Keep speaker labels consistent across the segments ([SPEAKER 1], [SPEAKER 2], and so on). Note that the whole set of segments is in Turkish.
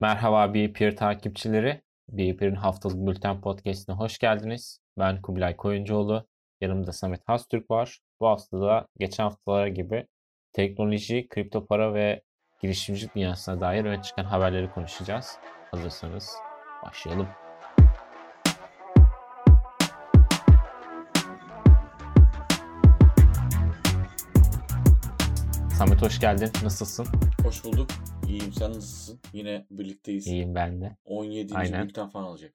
[SPEAKER 1] Merhaba BPR takipçileri. BPR'in haftalık bülten podcastine hoş geldiniz. Ben Kubilay Koyuncuoğlu. Yanımda Samet Hastürk var. Bu hafta da geçen haftalara gibi teknoloji, kripto para ve girişimcilik dünyasına dair öne çıkan haberleri konuşacağız. Hazırsanız başlayalım. Samet hoş geldin. Nasılsın?
[SPEAKER 2] Hoş bulduk. İyiyim. Sen nasılsın? Yine birlikteyiz.
[SPEAKER 1] İyiyim ben de.
[SPEAKER 2] 17.
[SPEAKER 1] Aynen.
[SPEAKER 2] bülten falan olacak.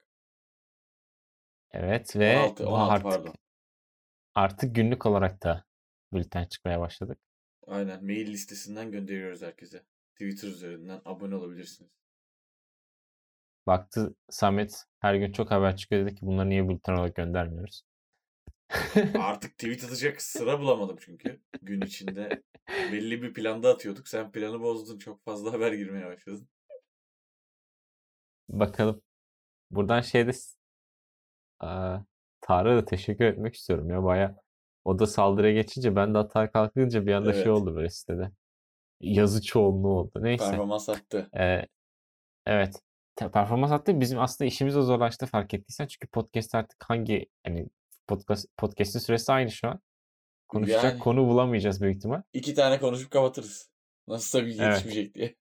[SPEAKER 1] Evet ve
[SPEAKER 2] 16,
[SPEAKER 1] bu
[SPEAKER 2] 16
[SPEAKER 1] artık
[SPEAKER 2] pardon.
[SPEAKER 1] artık günlük olarak da bülten çıkmaya başladık.
[SPEAKER 2] Aynen. Mail listesinden gönderiyoruz herkese. Twitter üzerinden abone olabilirsiniz.
[SPEAKER 1] Baktı Samet her gün çok haber çıkıyor dedi ki bunları niye bülten olarak göndermiyoruz?
[SPEAKER 2] Artık tweet atacak sıra bulamadım çünkü. Gün içinde belli bir planda atıyorduk. Sen planı bozdun. Çok fazla haber girmeye başladın.
[SPEAKER 1] Bakalım. Buradan şeyde Aa, Tarık'a da teşekkür etmek istiyorum ya. Baya o da saldırıya geçince ben de hata kalkınca bir anda şey
[SPEAKER 2] Evet.
[SPEAKER 1] oldu böyle sitede. Yazı çoğunluğu oldu. Neyse.
[SPEAKER 2] Performans attı.
[SPEAKER 1] Ee, evet. Performans attı. Bizim aslında işimiz de zorlaştı fark ettiysen. Çünkü podcast artık hangi hani podcast podcast'in süresi aynı şu an. Konuşacak
[SPEAKER 2] Yani
[SPEAKER 1] konu bulamayacağız büyük ihtimal.
[SPEAKER 2] iki tane konuşup kapatırız. Nasılsa bir
[SPEAKER 1] Evet.
[SPEAKER 2] yetişmeyecek diye.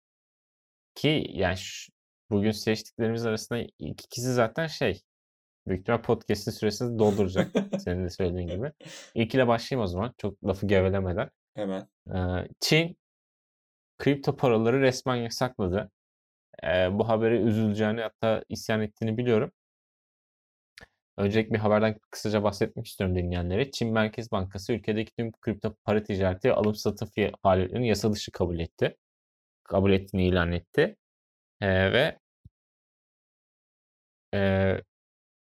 [SPEAKER 1] Ki yani şu- bugün seçtiklerimiz arasında ilk ikisi zaten şey büyük ihtimal podcast'in süresini dolduracak. Senin de söylediğin gibi. İlkiyle başlayayım o zaman. Çok lafı gevelemeden.
[SPEAKER 2] Hemen.
[SPEAKER 1] Ee, Çin kripto paraları resmen yasakladı. Ee, bu habere üzüleceğini hatta isyan ettiğini biliyorum. Öncelikle bir haberden kısaca bahsetmek istiyorum dinleyenlere. Çin Merkez Bankası ülkedeki tüm kripto para ticareti ve alım satım faaliyetlerini yasa dışı kabul etti. Kabul ettiğini ilan etti. Ee, ve e,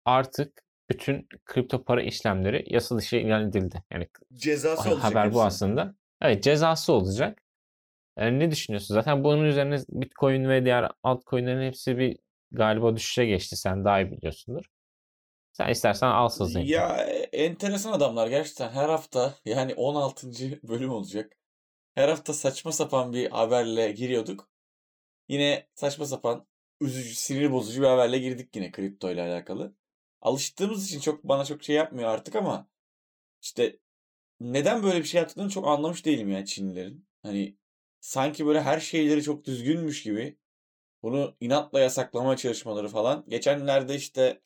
[SPEAKER 1] artık bütün kripto para işlemleri yasa dışı ilan edildi. Yani
[SPEAKER 2] Cezası olacak
[SPEAKER 1] haber bu aslında. Evet cezası olacak. Yani ne düşünüyorsun? Zaten bunun üzerine Bitcoin ve diğer altcoin'lerin hepsi bir galiba düşüşe geçti. Sen daha iyi biliyorsundur. Sen istersen al sızlayayım.
[SPEAKER 2] Ya e, enteresan adamlar gerçekten her hafta yani 16. bölüm olacak. Her hafta saçma sapan bir haberle giriyorduk. Yine saçma sapan üzücü, sinir bozucu bir haberle girdik yine kripto ile alakalı. Alıştığımız için çok bana çok şey yapmıyor artık ama işte neden böyle bir şey yaptıklarını çok anlamış değilim ya Çinlilerin. Hani sanki böyle her şeyleri çok düzgünmüş gibi bunu inatla yasaklamaya çalışmaları falan. Geçenlerde işte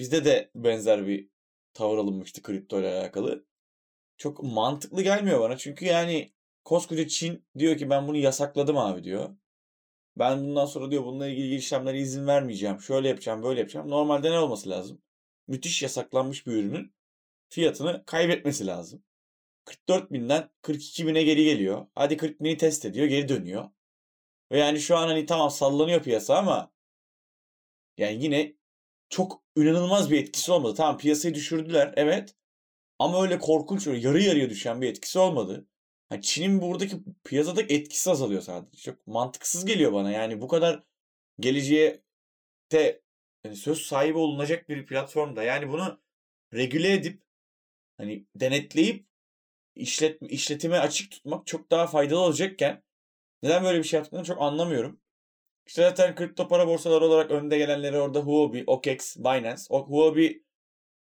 [SPEAKER 2] bizde de benzer bir tavır alınmıştı kripto ile alakalı. Çok mantıklı gelmiyor bana. Çünkü yani koskoca Çin diyor ki ben bunu yasakladım abi diyor. Ben bundan sonra diyor bununla ilgili işlemlere izin vermeyeceğim. Şöyle yapacağım, böyle yapacağım. Normalde ne olması lazım? Müthiş yasaklanmış bir ürünün fiyatını kaybetmesi lazım. 44 binden 42 bine geri geliyor. Hadi 40 bini test ediyor, geri dönüyor. Ve yani şu an hani tamam sallanıyor piyasa ama yani yine çok inanılmaz bir etkisi olmadı. Tamam piyasayı düşürdüler evet. Ama öyle korkunç öyle yarı yarıya düşen bir etkisi olmadı. Ha, Çin'in buradaki piyasadaki etkisi azalıyor sadece. Çok mantıksız geliyor bana. Yani bu kadar geleceğe de yani söz sahibi olunacak bir platformda. Yani bunu regüle edip hani denetleyip işlet, işletime açık tutmak çok daha faydalı olacakken neden böyle bir şey yaptıklarını çok anlamıyorum. İşte zaten kripto para borsaları olarak önde gelenleri orada Huobi, OKEx, Binance. O Huobi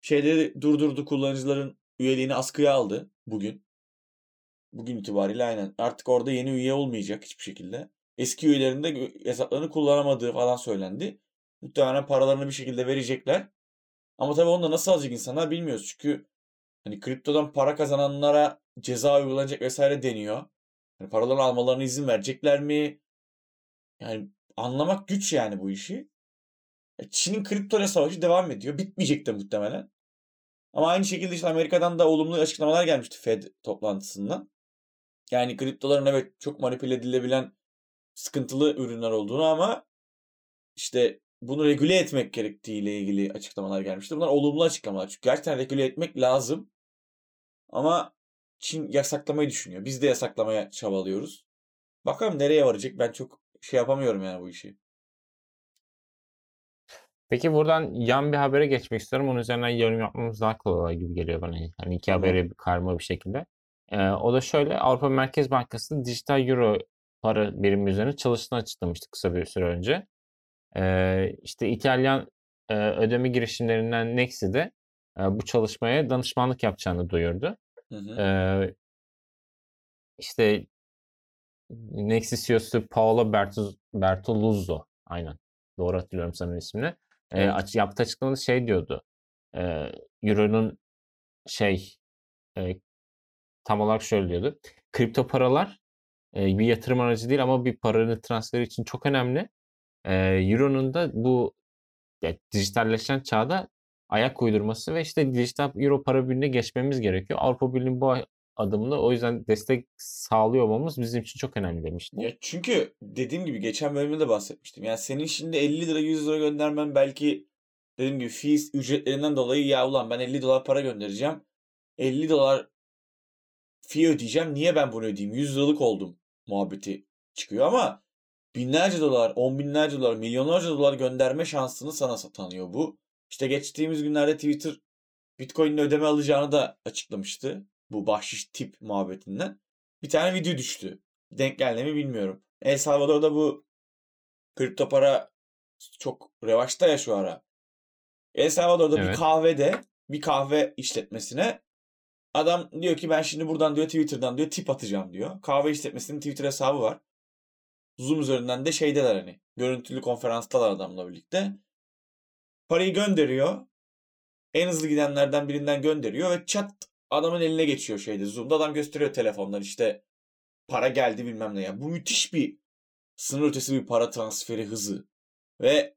[SPEAKER 2] şeyleri durdurdu kullanıcıların üyeliğini askıya aldı bugün. Bugün itibariyle aynen. Artık orada yeni üye olmayacak hiçbir şekilde. Eski üyelerin de hesaplarını kullanamadığı falan söylendi. Muhtemelen paralarını bir şekilde verecekler. Ama tabii onu da nasıl alacak insanlar bilmiyoruz. Çünkü hani kriptodan para kazananlara ceza uygulanacak vesaire deniyor. Hani paralarını almalarına izin verecekler mi? Yani anlamak güç yani bu işi. E, Çin'in kripto ile savaşı devam ediyor. Bitmeyecek de muhtemelen. Ama aynı şekilde işte Amerika'dan da olumlu açıklamalar gelmişti Fed toplantısından. Yani kriptoların evet çok manipüle edilebilen sıkıntılı ürünler olduğunu ama işte bunu regüle etmek gerektiğiyle ilgili açıklamalar gelmişti. Bunlar olumlu açıklamalar. Çünkü gerçekten regüle etmek lazım. Ama Çin yasaklamayı düşünüyor. Biz de yasaklamaya çabalıyoruz. Bakalım nereye varacak. Ben çok şey yapamıyorum yani bu işi.
[SPEAKER 1] Peki buradan yan bir habere geçmek istiyorum. Onun üzerinden yorum yapmamız daha kolay gibi geliyor bana. Hani iki bir karma bir şekilde. Ee, o da şöyle Avrupa Merkez Bankası dijital euro para birimi üzerine çalıştığını açıklamıştı kısa bir süre önce. Ee, işte İtalyan e, ödeme girişimlerinden Nexi de e, bu çalışmaya danışmanlık yapacağını duyurdu.
[SPEAKER 2] Hı hı.
[SPEAKER 1] Ee, işte Nexi CEO'su Paolo Bertuz- Bertoluzzo. Aynen. Doğru hatırlıyorum sanırım ismini. Ee,
[SPEAKER 2] Evet.
[SPEAKER 1] aç- yaptığı açıklamada şey diyordu. Ee, Euro'nun şey e, tam olarak şöyle diyordu. Kripto paralar e, bir yatırım aracı değil ama bir paranın transferi için çok önemli. E, Euro'nun da bu ya, dijitalleşen çağda ayak uydurması ve işte dijital Euro para birliğine geçmemiz gerekiyor. Avrupa Birliği'nin bu adımını o yüzden destek sağlıyor olmamız bizim için çok önemli demişti.
[SPEAKER 2] Ya çünkü dediğim gibi geçen bölümde de bahsetmiştim. Yani senin şimdi 50 lira 100 lira göndermen belki dediğim gibi fees ücretlerinden dolayı ya ulan ben 50 dolar para göndereceğim. 50 dolar fee ödeyeceğim. Niye ben bunu ödeyeyim? 100 liralık oldum muhabbeti çıkıyor ama binlerce dolar, on binlerce dolar, milyonlarca dolar gönderme şansını sana tanıyor bu. İşte geçtiğimiz günlerde Twitter Bitcoin'le ödeme alacağını da açıklamıştı. Bu bahşiş tip muhabbetinden. Bir tane video düştü. Denk geldi mi bilmiyorum. El Salvador'da bu kripto para çok revaçta ya şu ara. El Salvador'da bir
[SPEAKER 1] Evet.
[SPEAKER 2] kahvede bir kahve işletmesine adam diyor ki ben şimdi buradan diyor Twitter'dan diyor tip atacağım diyor. Kahve işletmesinin Twitter hesabı var. Zoom üzerinden de şeydeler hani. Görüntülü konferanstalar adamla birlikte. Parayı gönderiyor. En hızlı gidenlerden birinden gönderiyor ve çat adamın eline geçiyor şeyde. Zoom'da adam gösteriyor telefondan işte para geldi bilmem ne. Yani bu müthiş bir sınır ötesi bir para transferi hızı. Ve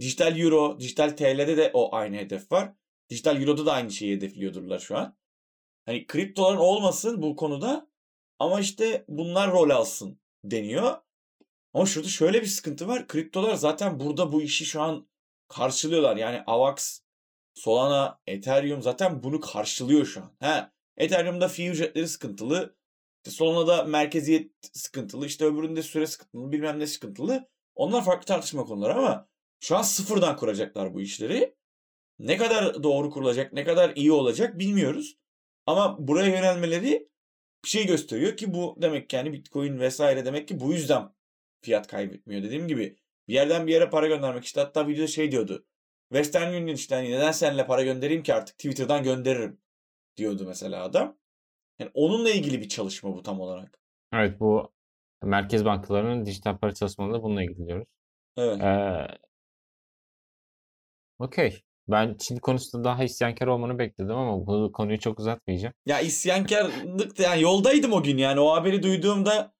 [SPEAKER 2] dijital euro, dijital TL'de de o aynı hedef var. Dijital euroda da aynı şeyi hedefliyordurlar şu an. Hani kriptoların olmasın bu konuda ama işte bunlar rol alsın deniyor. Ama şurada şöyle bir sıkıntı var. Kriptolar zaten burada bu işi şu an karşılıyorlar. Yani AVAX, Solana, Ethereum zaten bunu karşılıyor şu an. He, Ethereum'da fee ücretleri sıkıntılı. İşte Solana'da merkeziyet sıkıntılı. İşte öbüründe süre sıkıntılı. Bilmem ne sıkıntılı. Onlar farklı tartışma konuları ama şu an sıfırdan kuracaklar bu işleri. Ne kadar doğru kurulacak, ne kadar iyi olacak bilmiyoruz. Ama buraya yönelmeleri bir şey gösteriyor ki bu demek ki yani Bitcoin vesaire demek ki bu yüzden fiyat kaybetmiyor. Dediğim gibi bir yerden bir yere para göndermek işte hatta videoda şey diyordu. Western Union işte hani neden seninle para göndereyim ki artık Twitter'dan gönderirim diyordu mesela adam. Yani onunla ilgili bir çalışma bu tam olarak.
[SPEAKER 1] Evet bu merkez bankalarının dijital para çalışmalarında bununla ilgileniyoruz.
[SPEAKER 2] Evet.
[SPEAKER 1] Ee, Okey. Ben Çin konusunda daha isyankar olmanı bekledim ama bu konuyu çok uzatmayacağım.
[SPEAKER 2] Ya isyankarlık da yani yoldaydım o gün yani o haberi duyduğumda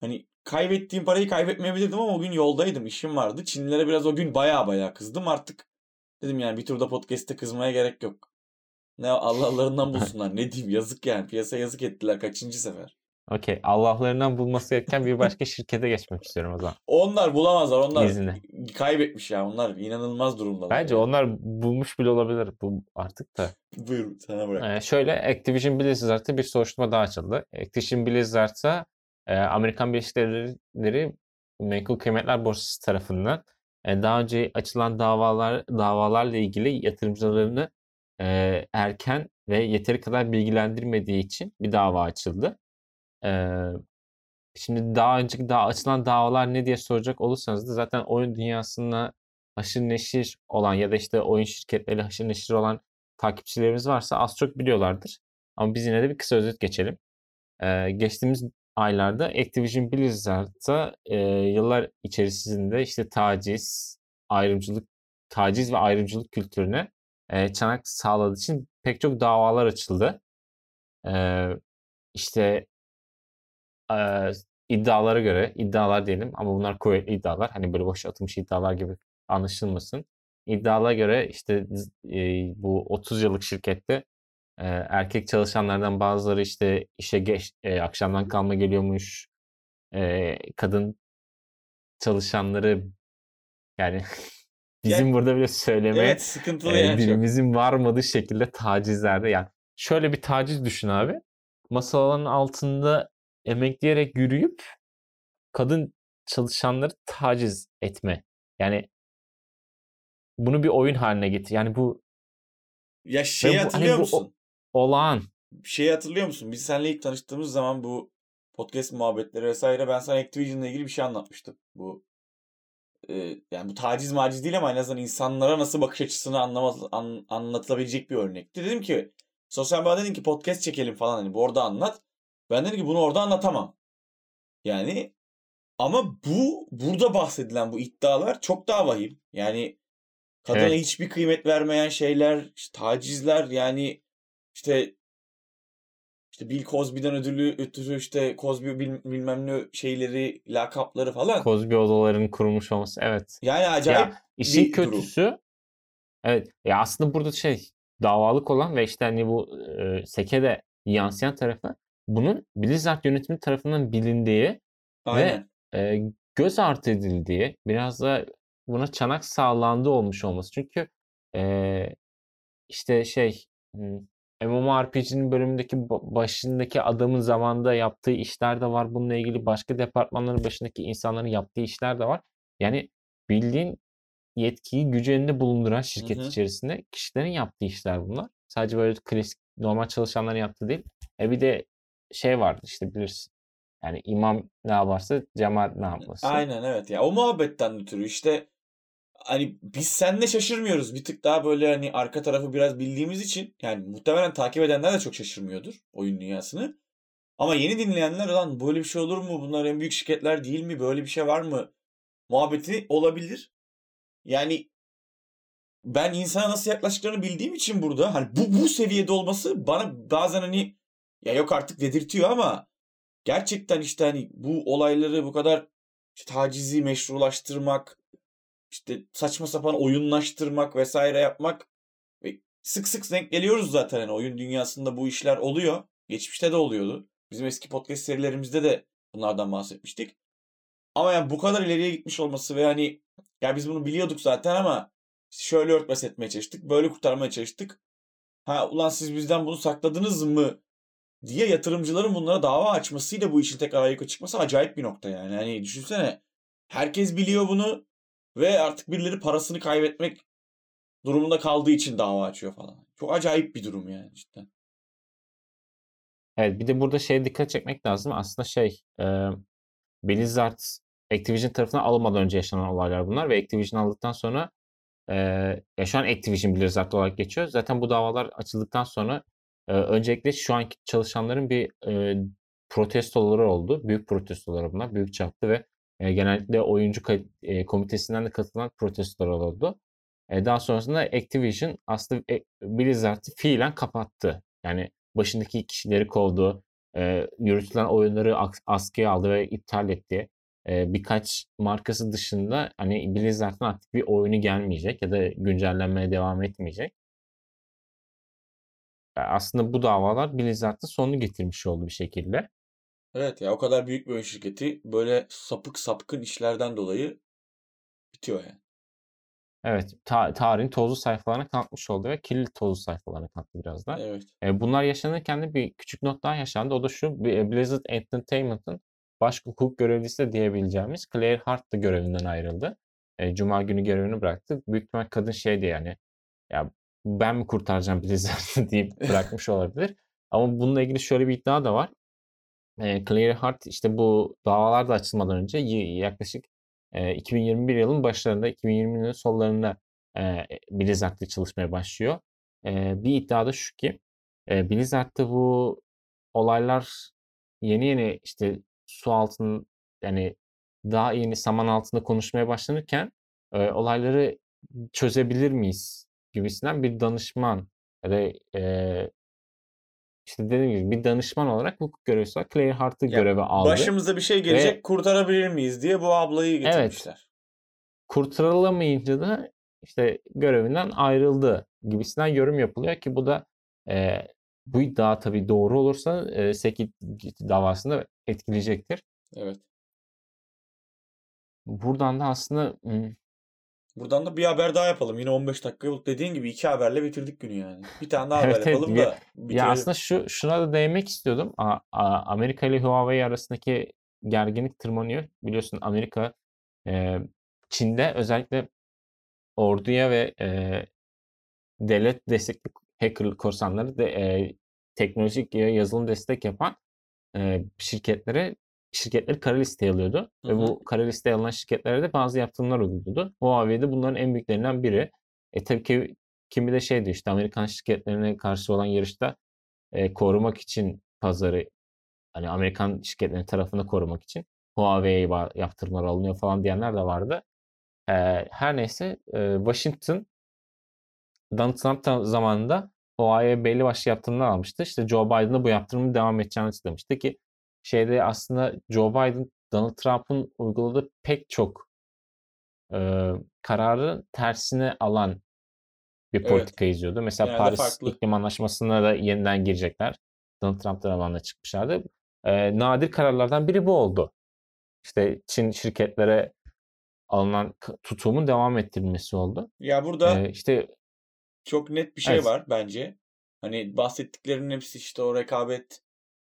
[SPEAKER 2] hani kaybettiğim parayı kaybetmeyebilirdim ama o gün yoldaydım işim vardı. Çinlilere biraz o gün baya baya kızdım artık. Dedim yani bir turda podcast'te kızmaya gerek yok. Ne Allah'larından bulsunlar ne diyeyim yazık yani piyasa yazık ettiler kaçıncı sefer.
[SPEAKER 1] Okey. Allah'larından bulması gereken bir başka şirkete geçmek istiyorum o zaman.
[SPEAKER 2] Onlar bulamazlar onlar
[SPEAKER 1] İzninle.
[SPEAKER 2] kaybetmiş ya onlar inanılmaz durumdalar.
[SPEAKER 1] Bence
[SPEAKER 2] yani.
[SPEAKER 1] onlar bulmuş bile olabilir bu artık da.
[SPEAKER 2] Buyur sana bırak.
[SPEAKER 1] Ee, şöyle Activision Blizzard'ta bir soruşturma daha açıldı. Activision Blizzard'a e, Amerikan Birleşik Devletleri Menkul Kıymetler Borsası tarafından daha önce açılan davalar davalarla ilgili yatırımcılarını e, erken ve yeteri kadar bilgilendirmediği için bir dava açıldı. E, şimdi daha önceki daha açılan davalar ne diye soracak olursanız da zaten oyun dünyasında haşır neşir olan ya da işte oyun şirketleri haşır neşir olan takipçilerimiz varsa az çok biliyorlardır. Ama biz yine de bir kısa özet geçelim. Ee, geçtiğimiz aylarda Activision Blizzard'a e, yıllar içerisinde işte taciz, ayrımcılık, taciz ve ayrımcılık kültürüne e, çanak sağladığı için pek çok davalar açıldı. Ee, işte e, iddialara göre, iddialar diyelim ama bunlar kuvvetli iddialar. Hani böyle boş atılmış iddialar gibi anlaşılmasın. İddialara göre işte e, bu 30 yıllık şirkette e, erkek çalışanlardan bazıları işte işe geç, e, akşamdan kalma geliyormuş. E, kadın çalışanları yani bizim burada bile söylemeye
[SPEAKER 2] Evet sıkıntılı
[SPEAKER 1] e,
[SPEAKER 2] yani çok.
[SPEAKER 1] dilimizin varmadığı şekilde tacizlerde yani şöyle bir taciz düşün abi. Masaların altında emekleyerek yürüyüp kadın çalışanları taciz etme. Yani bunu bir oyun haline getir. Yani bu
[SPEAKER 2] Ya
[SPEAKER 1] bu- hani
[SPEAKER 2] hatırlıyor
[SPEAKER 1] bu o-
[SPEAKER 2] musun?
[SPEAKER 1] Olağan.
[SPEAKER 2] Şeyi hatırlıyor musun? Biz seninle ilk tanıştığımız zaman bu podcast muhabbetleri vesaire ben sana Activision'la ilgili bir şey anlatmıştım. Bu e, yani bu taciz maciz değil ama en azından insanlara nasıl bakış açısını anlama, an, anlatılabilecek bir örnekti. Dedim ki sosyal medya dedim ki podcast çekelim falan hani bu orada anlat. Ben dedim ki bunu orada anlatamam. Yani ama bu burada bahsedilen bu iddialar çok daha vahim. Yani kadına
[SPEAKER 1] Evet.
[SPEAKER 2] hiçbir kıymet vermeyen şeyler, işte tacizler yani işte işte Bill Cosby'den ödülü ötürü işte Cosby bil- bilmem ne şeyleri, lakapları falan.
[SPEAKER 1] Cosby odalarının kurulmuş olması. Evet.
[SPEAKER 2] Yani acayip
[SPEAKER 1] Ya işin
[SPEAKER 2] bir durum.
[SPEAKER 1] kötüsü evet ya aslında burada şey davalık olan ve işte hani bu e, seke de yansıyan tarafı bunun Blizzard yönetimi tarafından bilindiği
[SPEAKER 2] aynen.
[SPEAKER 1] e, göz ardı edildiği biraz da buna çanak sağlandığı olmuş olması. Çünkü e, işte şey hmm, MMORPG'nin bölümündeki ba- başındaki adamın zamanında yaptığı işler de var. Bununla ilgili başka departmanların başındaki insanların yaptığı işler de var. Yani bildiğin yetkiyi gücü elinde bulunduran şirket
[SPEAKER 2] Hı hı.
[SPEAKER 1] içerisinde kişilerin yaptığı işler bunlar. Sadece böyle klasik normal çalışanların yaptığı değil. E bir de şey vardı işte bilirsin. Yani imam ne yaparsa cemaat ne yapması.
[SPEAKER 2] Aynen evet ya. O muhabbetten ötürü işte hani biz seninle şaşırmıyoruz. Bir tık daha böyle hani arka tarafı biraz bildiğimiz için yani muhtemelen takip edenler de çok şaşırmıyordur oyun dünyasını. Ama yeni dinleyenler lan böyle bir şey olur mu? Bunlar en büyük şirketler değil mi? Böyle bir şey var mı? Muhabbeti olabilir. Yani ben insana nasıl yaklaştıklarını bildiğim için burada hani bu bu seviyede olması bana bazen hani ya yok artık dedirtiyor ama gerçekten işte hani bu olayları bu kadar işte tacizi meşrulaştırmak, işte saçma sapan oyunlaştırmak vesaire yapmak ve sık sık denk geliyoruz zaten hani oyun dünyasında bu işler oluyor. Geçmişte de oluyordu. Bizim eski podcast serilerimizde de bunlardan bahsetmiştik. Ama yani bu kadar ileriye gitmiş olması ve hani ya biz bunu biliyorduk zaten ama şöyle örtbas etmeye çalıştık, böyle kurtarmaya çalıştık. Ha ulan siz bizden bunu sakladınız mı diye yatırımcıların bunlara dava açmasıyla bu işin tekrar ayyuka çıkması acayip bir nokta yani. Hani düşünsene herkes biliyor bunu ve artık birileri parasını kaybetmek durumunda kaldığı için dava açıyor falan. Çok acayip bir durum yani cidden.
[SPEAKER 1] Evet bir de burada şeye dikkat çekmek lazım. Aslında şey e, Blizzard Activision tarafından alınmadan önce yaşanan olaylar bunlar ve Activision aldıktan sonra e, ya şu an Activision Blizzard olarak geçiyor. Zaten bu davalar açıldıktan sonra e, öncelikle şu anki çalışanların bir e, protestoları oldu. Büyük protestolar bunlar. Büyük çaplı ve e, genellikle oyuncu e, komitesinden de katılan protestolar oldu. E, daha sonrasında Activision aslında e, Blizzard'ı fiilen kapattı. Yani başındaki kişileri kovdu. E, yürütülen oyunları as- askıya aldı ve iptal etti. E, birkaç markası dışında hani Blizzard'ın artık bir oyunu gelmeyecek ya da güncellenmeye devam etmeyecek. E, aslında bu davalar Blizzard'ın sonunu getirmiş oldu bir şekilde.
[SPEAKER 2] Evet ya o kadar büyük bir oyun şirketi böyle sapık sapkın işlerden dolayı bitiyor yani.
[SPEAKER 1] Evet, ta- tarihin tozlu sayfalarına kalkmış oldu ve kirli tozlu sayfalarına kalktı biraz da.
[SPEAKER 2] Evet.
[SPEAKER 1] E, bunlar yaşanırken de bir küçük not daha yaşandı. O da şu, bir- Blizzard Entertainment'ın baş hukuk görevlisi de diyebileceğimiz Claire Hart da görevinden ayrıldı. E, Cuma günü görevini bıraktı. Büyük ihtimal kadın şeydi yani, ya ben mi kurtaracağım Blizzard'ı deyip bırakmış olabilir. Ama bununla ilgili şöyle bir iddia da var. E, Claire Hart işte bu davalar da açılmadan önce yaklaşık e, 2021 yılın başlarında, 2020 yılın sonlarında e, Blizzard'da çalışmaya başlıyor. Bir iddia da şu ki e, Blizzard'da bu olaylar yeni yeni işte su altının yani daha yeni saman altında konuşmaya başlanırken olayları çözebilir miyiz gibisinden bir danışman ya da işte dediğim gibi bir danışman olarak hukuk görevlisi olarak Claire Hart'ı
[SPEAKER 2] Ya
[SPEAKER 1] göreve aldı.
[SPEAKER 2] Başımıza bir şey gelecek kurtarabilir miyiz diye bu ablayı
[SPEAKER 1] Evet.
[SPEAKER 2] getirmişler.
[SPEAKER 1] kurtarılamayınca da işte görevinden ayrıldı gibisinden yorum yapılıyor ki bu da e, bu iddia tabii doğru olursa e, Seki davasını da etkileyecektir.
[SPEAKER 2] Evet.
[SPEAKER 1] Buradan da aslında
[SPEAKER 2] Buradan da bir haber daha yapalım. Yine 15 dakika dediğin gibi iki haberle bitirdik günü yani. Bir tane daha
[SPEAKER 1] Evet,
[SPEAKER 2] haber
[SPEAKER 1] evet.
[SPEAKER 2] yapalım
[SPEAKER 1] Ya-
[SPEAKER 2] da
[SPEAKER 1] ya
[SPEAKER 2] bitirelim.
[SPEAKER 1] aslında şu şuna da değinmek istiyordum. A- a- Amerika ile Huawei arasındaki gerginlik tırmanıyor. Biliyorsun Amerika e, Çin'de özellikle orduya ve e, devlet destekli hacker korsanları da e, teknolojik ya yazılım destek yapan e, şirketlere şirketleri kara listeye alıyordu.
[SPEAKER 2] Hı
[SPEAKER 1] Ve bu kara listeye alınan şirketlere de bazı yaptırımlar uyguluyordu. Huawei de bunların en büyüklerinden biri. E tabii ki kimi de şeydi işte Amerikan şirketlerine karşı olan yarışta e, korumak için pazarı hani Amerikan şirketlerinin tarafını korumak için Huawei'ye yaptırımlar alınıyor falan diyenler de vardı. E, her neyse e, Washington Donald Trump zamanında Huawei'ye belli başlı yaptırımlar almıştı. İşte Joe Biden da bu yaptırımın devam edeceğini açıklamıştı ki şeyde aslında Joe Biden Donald Trump'ın uyguladığı pek çok e, kararı tersine alan bir
[SPEAKER 2] Evet.
[SPEAKER 1] politika izliyordu. Mesela
[SPEAKER 2] Genelde
[SPEAKER 1] Paris
[SPEAKER 2] farklı.
[SPEAKER 1] İklim Anlaşması'na da yeniden girecekler. Donald Trump zamanında çıkmışlardı. E, nadir kararlardan biri bu oldu. İşte Çin şirketlere alınan tutumun devam ettirilmesi oldu.
[SPEAKER 2] Ya burada
[SPEAKER 1] E, işte
[SPEAKER 2] çok net bir şey
[SPEAKER 1] evet.
[SPEAKER 2] var bence. Hani bahsettiklerinin hepsi işte o rekabet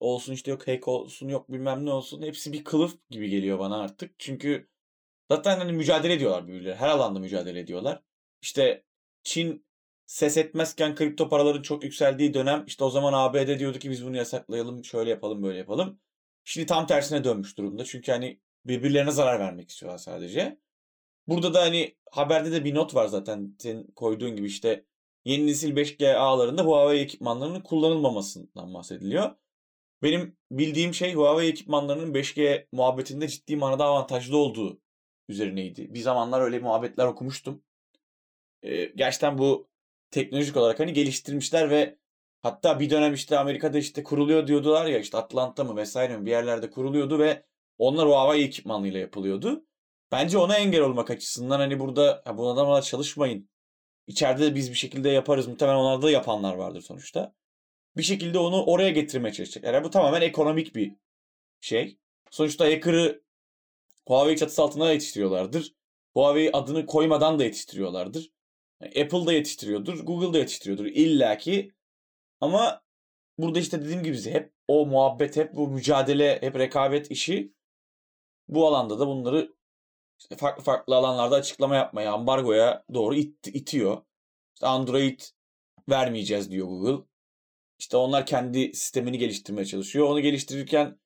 [SPEAKER 2] olsun işte yok hack olsun yok bilmem ne olsun. Hepsi bir kılıf gibi geliyor bana artık. Çünkü zaten hani mücadele ediyorlar birbirleri. Her alanda mücadele ediyorlar. İşte Çin ses etmezken kripto paraların çok yükseldiği dönem işte o zaman ABD diyordu ki biz bunu yasaklayalım şöyle yapalım böyle yapalım. Şimdi tam tersine dönmüş durumda. Çünkü hani birbirlerine zarar vermek istiyorlar sadece. Burada da hani haberde de bir not var zaten senin koyduğun gibi işte yeni nesil 5G ağlarında Huawei ekipmanlarının kullanılmamasından bahsediliyor. Benim bildiğim şey Huawei ekipmanlarının 5G muhabbetinde ciddi manada avantajlı olduğu üzerineydi. Bir zamanlar öyle muhabbetler okumuştum. Ee, gerçekten bu teknolojik olarak hani geliştirmişler ve hatta bir dönem işte Amerika'da işte kuruluyor diyordular ya işte Atlanta mı vesaire mi bir yerlerde kuruluyordu ve onlar Huawei ekipmanıyla yapılıyordu. Bence ona engel olmak açısından hani burada ya bu adamlar çalışmayın. İçeride de biz bir şekilde yaparız. Muhtemelen onlarda da yapanlar vardır sonuçta. Bir şekilde onu oraya getirmeye çalışacaklar. Yani bu tamamen ekonomik bir şey. Sonuçta hacker'ı Huawei çatısı altında yetiştiriyorlardır. Huawei adını koymadan da yetiştiriyorlardır. Yani Apple da yetiştiriyordur. Google da yetiştiriyordur illaki. Ama burada işte dediğim gibi hep o muhabbet, hep bu mücadele, hep rekabet işi bu alanda da bunları işte farklı farklı alanlarda açıklama yapmaya, ambargoya doğru it, itiyor. İşte Android vermeyeceğiz diyor Google. İşte onlar kendi sistemini geliştirmeye çalışıyor. Onu geliştirirken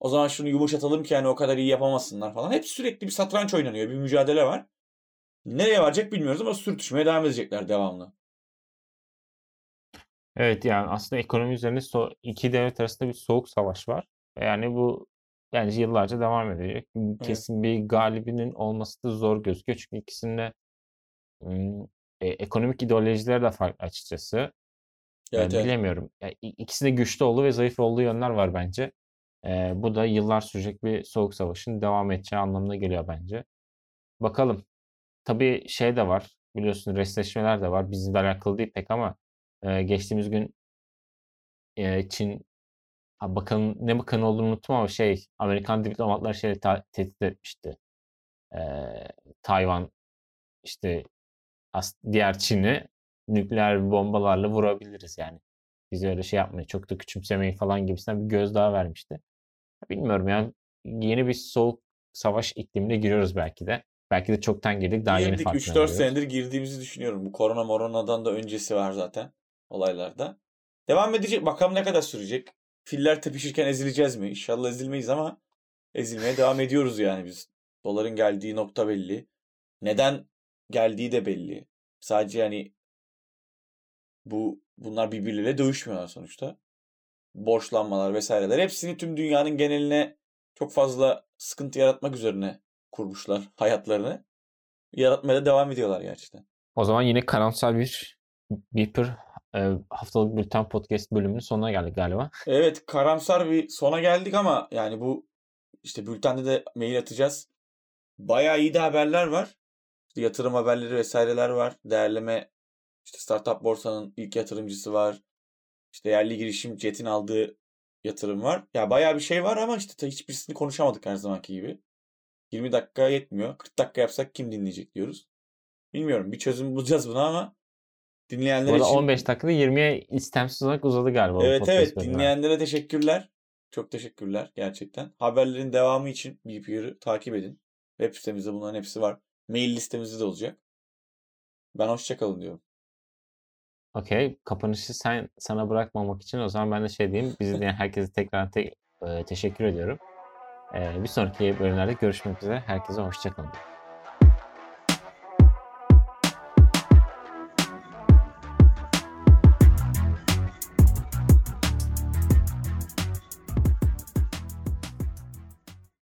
[SPEAKER 2] o zaman şunu yumuşatalım ki yani o kadar iyi yapamasınlar falan. Hep sürekli bir satranç oynanıyor. Bir mücadele var. Nereye varacak bilmiyoruz ama sürtüşmeye devam edecekler devamlı.
[SPEAKER 1] Evet yani aslında ekonomi üzerine so- iki devlet arasında bir soğuk savaş var. Yani bu yani yıllarca devam edecek. Kesin bir galibinin olması da zor gözüküyor. Çünkü ikisinde e, ekonomik ideolojileri de farklı açıkçası.
[SPEAKER 2] Evet, evet.
[SPEAKER 1] bilemiyorum. Yani i- ikisinde güçlü olduğu ve zayıf olduğu yönler var bence. Ee, bu da yıllar sürecek bir soğuk savaşın devam edeceği anlamına geliyor bence. Bakalım. Tabii şey de var. Biliyorsun restleşmeler de var. Bizimle alakalı değil pek ama e, geçtiğimiz gün e, Çin ha, bakan ne bakanı olduğunu unuttum ama şey Amerikan diplomatlar şey ta- tehdit etmişti. Ee, Tayvan işte diğer Çin'i nükleer bombalarla vurabiliriz yani. Biz öyle şey yapmayın. Çok da küçümsemeyin falan gibisinden bir gözdağı vermişti. Bilmiyorum yani yeni bir soğuk savaş iklimine giriyoruz belki de. Belki de çoktan girdik. Daha yeni
[SPEAKER 2] Girdik
[SPEAKER 1] farkına
[SPEAKER 2] 3-4
[SPEAKER 1] varıyoruz.
[SPEAKER 2] senedir girdiğimizi düşünüyorum. Bu korona moronadan da öncesi var zaten olaylarda. Devam edecek. Bakalım ne kadar sürecek. Filler tepişirken ezileceğiz mi? İnşallah ezilmeyiz ama ezilmeye devam ediyoruz yani biz. Doların geldiği nokta belli. Neden geldiği de belli. Sadece yani bu bunlar birbirleriyle dövüşmüyorlar sonuçta. Borçlanmalar vesaireler hepsini tüm dünyanın geneline çok fazla sıkıntı yaratmak üzerine kurmuşlar hayatlarını. Yaratmaya da devam ediyorlar gerçekten.
[SPEAKER 1] O zaman yine karamsar bir Beeper e, haftalık bülten podcast bölümünün sonuna geldik galiba.
[SPEAKER 2] Evet karamsar bir sona geldik ama yani bu işte bültende de mail atacağız. Bayağı iyi de haberler var. İşte yatırım haberleri vesaireler var. Değerleme işte Startup Borsa'nın ilk yatırımcısı var. İşte yerli girişim Jet'in aldığı yatırım var. Ya bayağı bir şey var ama işte hiçbirisini konuşamadık her zamanki gibi. 20 dakika yetmiyor. 40 dakika yapsak kim dinleyecek diyoruz. Bilmiyorum bir çözüm bulacağız buna ama dinleyenler için
[SPEAKER 1] 15 dakikada 20'ye istemsiz olarak uzadı galiba
[SPEAKER 2] Evet evet
[SPEAKER 1] bölümü.
[SPEAKER 2] dinleyenlere teşekkürler. Çok teşekkürler gerçekten. Haberlerin devamı için BPR'ı takip edin. Web sitemizde bunların hepsi var. Mail listemizde de olacak. Ben hoşçakalın diyorum.
[SPEAKER 1] Okey. Kapanışı sen sana bırakmamak için o zaman ben de şey diyeyim. Bizi dinleyen herkese tekrar te- e, teşekkür ediyorum. Ee, bir sonraki bölümlerde görüşmek üzere. Herkese hoşçakalın.